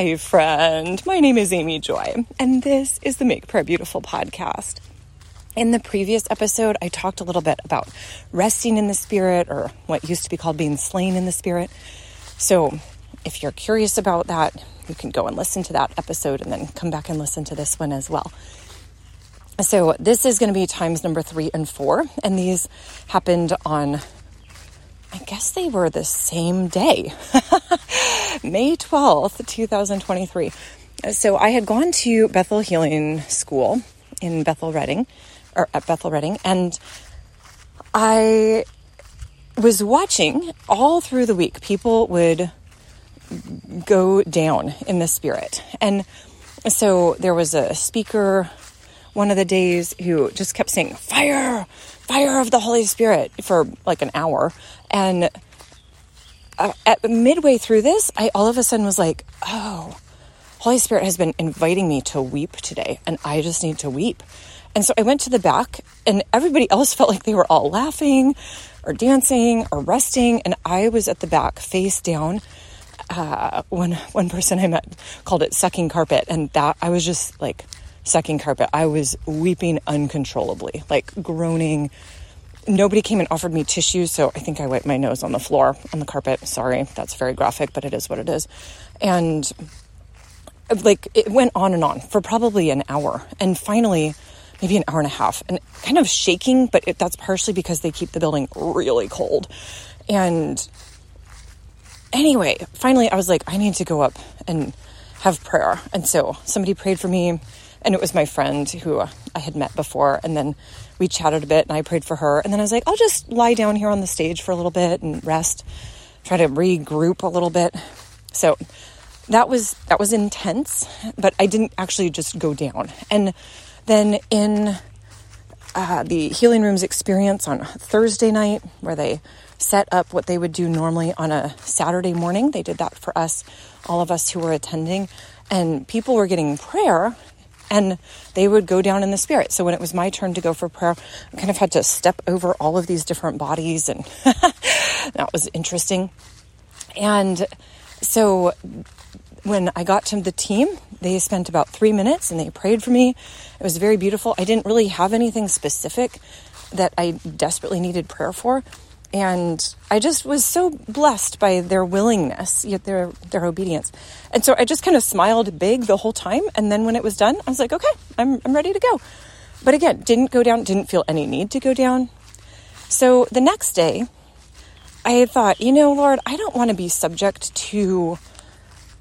Hi, friend. My name is Amy Joy, and this is the Make Prayer Beautiful podcast. In the previous episode, I talked a little bit about resting in the Spirit, or what used to be called being slain in the Spirit. So, if you're curious about that, you can go and listen to that episode and then come back and listen to this one as well. So, this is going to be times number three and four, and these happened on I guess they were the same day, May 12th, 2023. Uh, so I had gone to Bethel Healing School in Bethel Redding, or at Bethel Redding, and I was watching all through the week. People would go down in the spirit. And so there was a speaker one of the days who just kept saying, Fire, fire of the Holy Spirit for like an hour. And uh, at midway through this, I all of a sudden was like, oh, Holy Spirit has been inviting me to weep today, and I just need to weep. And so I went to the back, and everybody else felt like they were all laughing or dancing or resting, and I was at the back, face down. Uh, one one person I met called it sucking carpet, and that I was just like sucking carpet. I was weeping uncontrollably, like groaning. Nobody came and offered me tissues, so I think I wiped my nose on the floor, on the carpet. Sorry, that's very graphic, but it is what it is. And like it went on and on for probably an hour. And finally, maybe an hour and a half, and kind of shaking, but it, that's partially because they keep the building really cold. And anyway, finally, I was like, I need to go up and have prayer. And so somebody prayed for me and it was my friend who I had met before. And then we chatted a bit and I prayed for her. And then I was like, I'll just lie down here on the stage for a little bit and rest, try to regroup a little bit. So that was that was intense, but I didn't actually just go down. And then in uh, the healing rooms experience on Thursday night, where they set up what they would do normally on a Saturday morning, they did that for us, all of us who were attending, and people were getting prayer and they would go down in the spirit. So when it was my turn to go for prayer, I kind of had to step over all of these different bodies, and that was interesting. And so when I got to the team, they spent about three minutes and they prayed for me. It was very beautiful. I didn't really have anything specific that I desperately needed prayer for. And I just was so blessed by their willingness, yet their their obedience. And so I just kind of smiled big the whole time. And then when it was done, I was like, okay, I'm I'm ready to go. But again, didn't go down, didn't feel any need to go down. So the next day, I thought, you know, Lord, I don't want to be subject to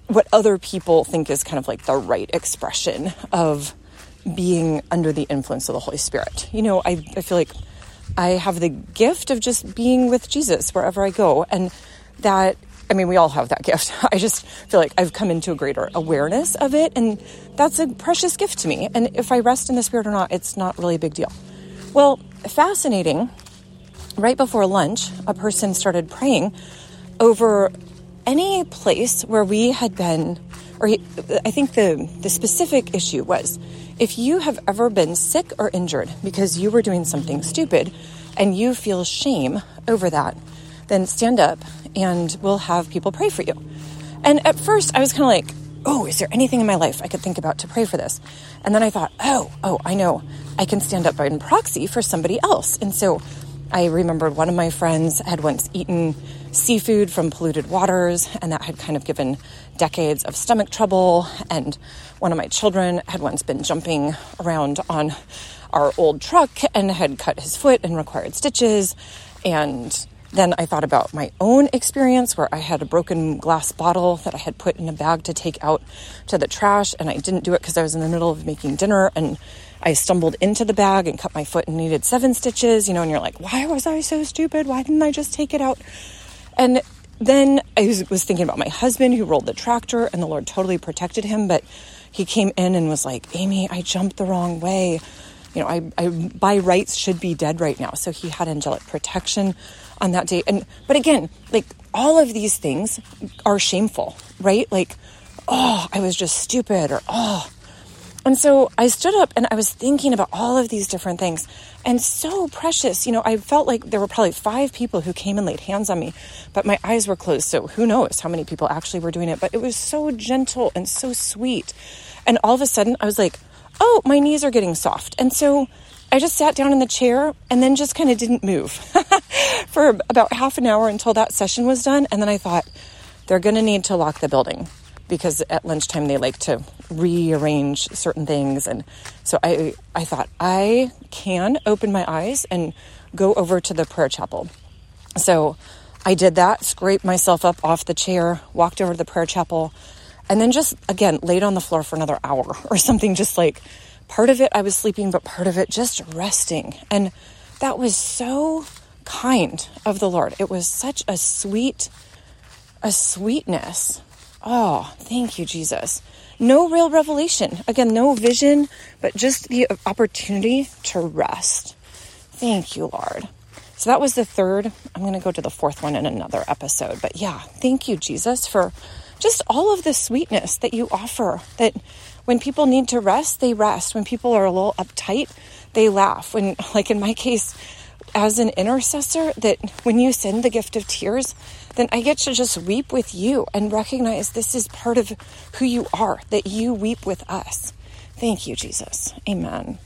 what other people think is kind of like the right expression of being under the influence of the Holy Spirit. You know, I, I feel like I have the gift of just being with Jesus wherever I go. And that, I mean, we all have that gift. I just feel like I've come into a greater awareness of it. And that's a precious gift to me. And if I rest in the Spirit or not, it's not really a big deal. Well, fascinating. Right before lunch, a person started praying over any place where we had been, or I think the, the specific issue was if you have ever been sick or injured because you were doing something stupid and you feel shame over that, then stand up and we'll have people pray for you. And at first, I was kind of like, oh, is there anything in my life I could think about to pray for this? And then I thought, oh, oh, I know. I can stand up in proxy for somebody else. And so I remembered one of my friends had once eaten seafood from polluted waters, and that had kind of given decades of stomach trouble. And one of my children had once been jumping around on our old truck and had cut his foot and required stitches. And then I thought about my own experience where I had a broken glass bottle that I had put in a bag to take out to the trash, and I didn't do it because I was in the middle of making dinner and I stumbled into the bag and cut my foot and needed seven stitches, you know, and you're like, why was I so stupid? Why didn't I just take it out? And then I was thinking about my husband who rolled the tractor and the Lord totally protected him, but he came in and was like, Amy, I jumped the wrong way. You know, I, I by rights should be dead right now. So he had angelic protection on that day. And but again, like all of these things are shameful, right? Like, oh, I was just stupid or oh, And so I stood up and I was thinking about all of these different things and so precious. You know, I felt like there were probably five people who came and laid hands on me, but my eyes were closed. So who knows how many people actually were doing it. But it was so gentle and so sweet. And all of a sudden, I was like, oh, my knees are getting soft. And so I just sat down in the chair and then just kind of didn't move for about half an hour until that session was done. And then I thought, they're going to need to lock the building because at lunchtime they like to rearrange certain things and so I I thought I can open my eyes and go over to the prayer chapel. So I did that, scraped myself up off the chair, walked over to the prayer chapel, and then just again laid on the floor for another hour or something just like part of it I was sleeping but part of it just resting. And that was so kind of the Lord. It was such a sweet a sweetness Oh, thank you, Jesus. No real revelation. Again, no vision, but just the opportunity to rest. Thank you, Lord. So that was the third. I'm going to go to the fourth one in another episode. But yeah, thank you, Jesus, for just all of the sweetness that you offer. That when people need to rest, they rest. When people are a little uptight, they laugh. When, like in my case, as an intercessor, that when you send the gift of tears, then I get to just weep with you and recognize this is part of who you are, that you weep with us. Thank you, Jesus. Amen.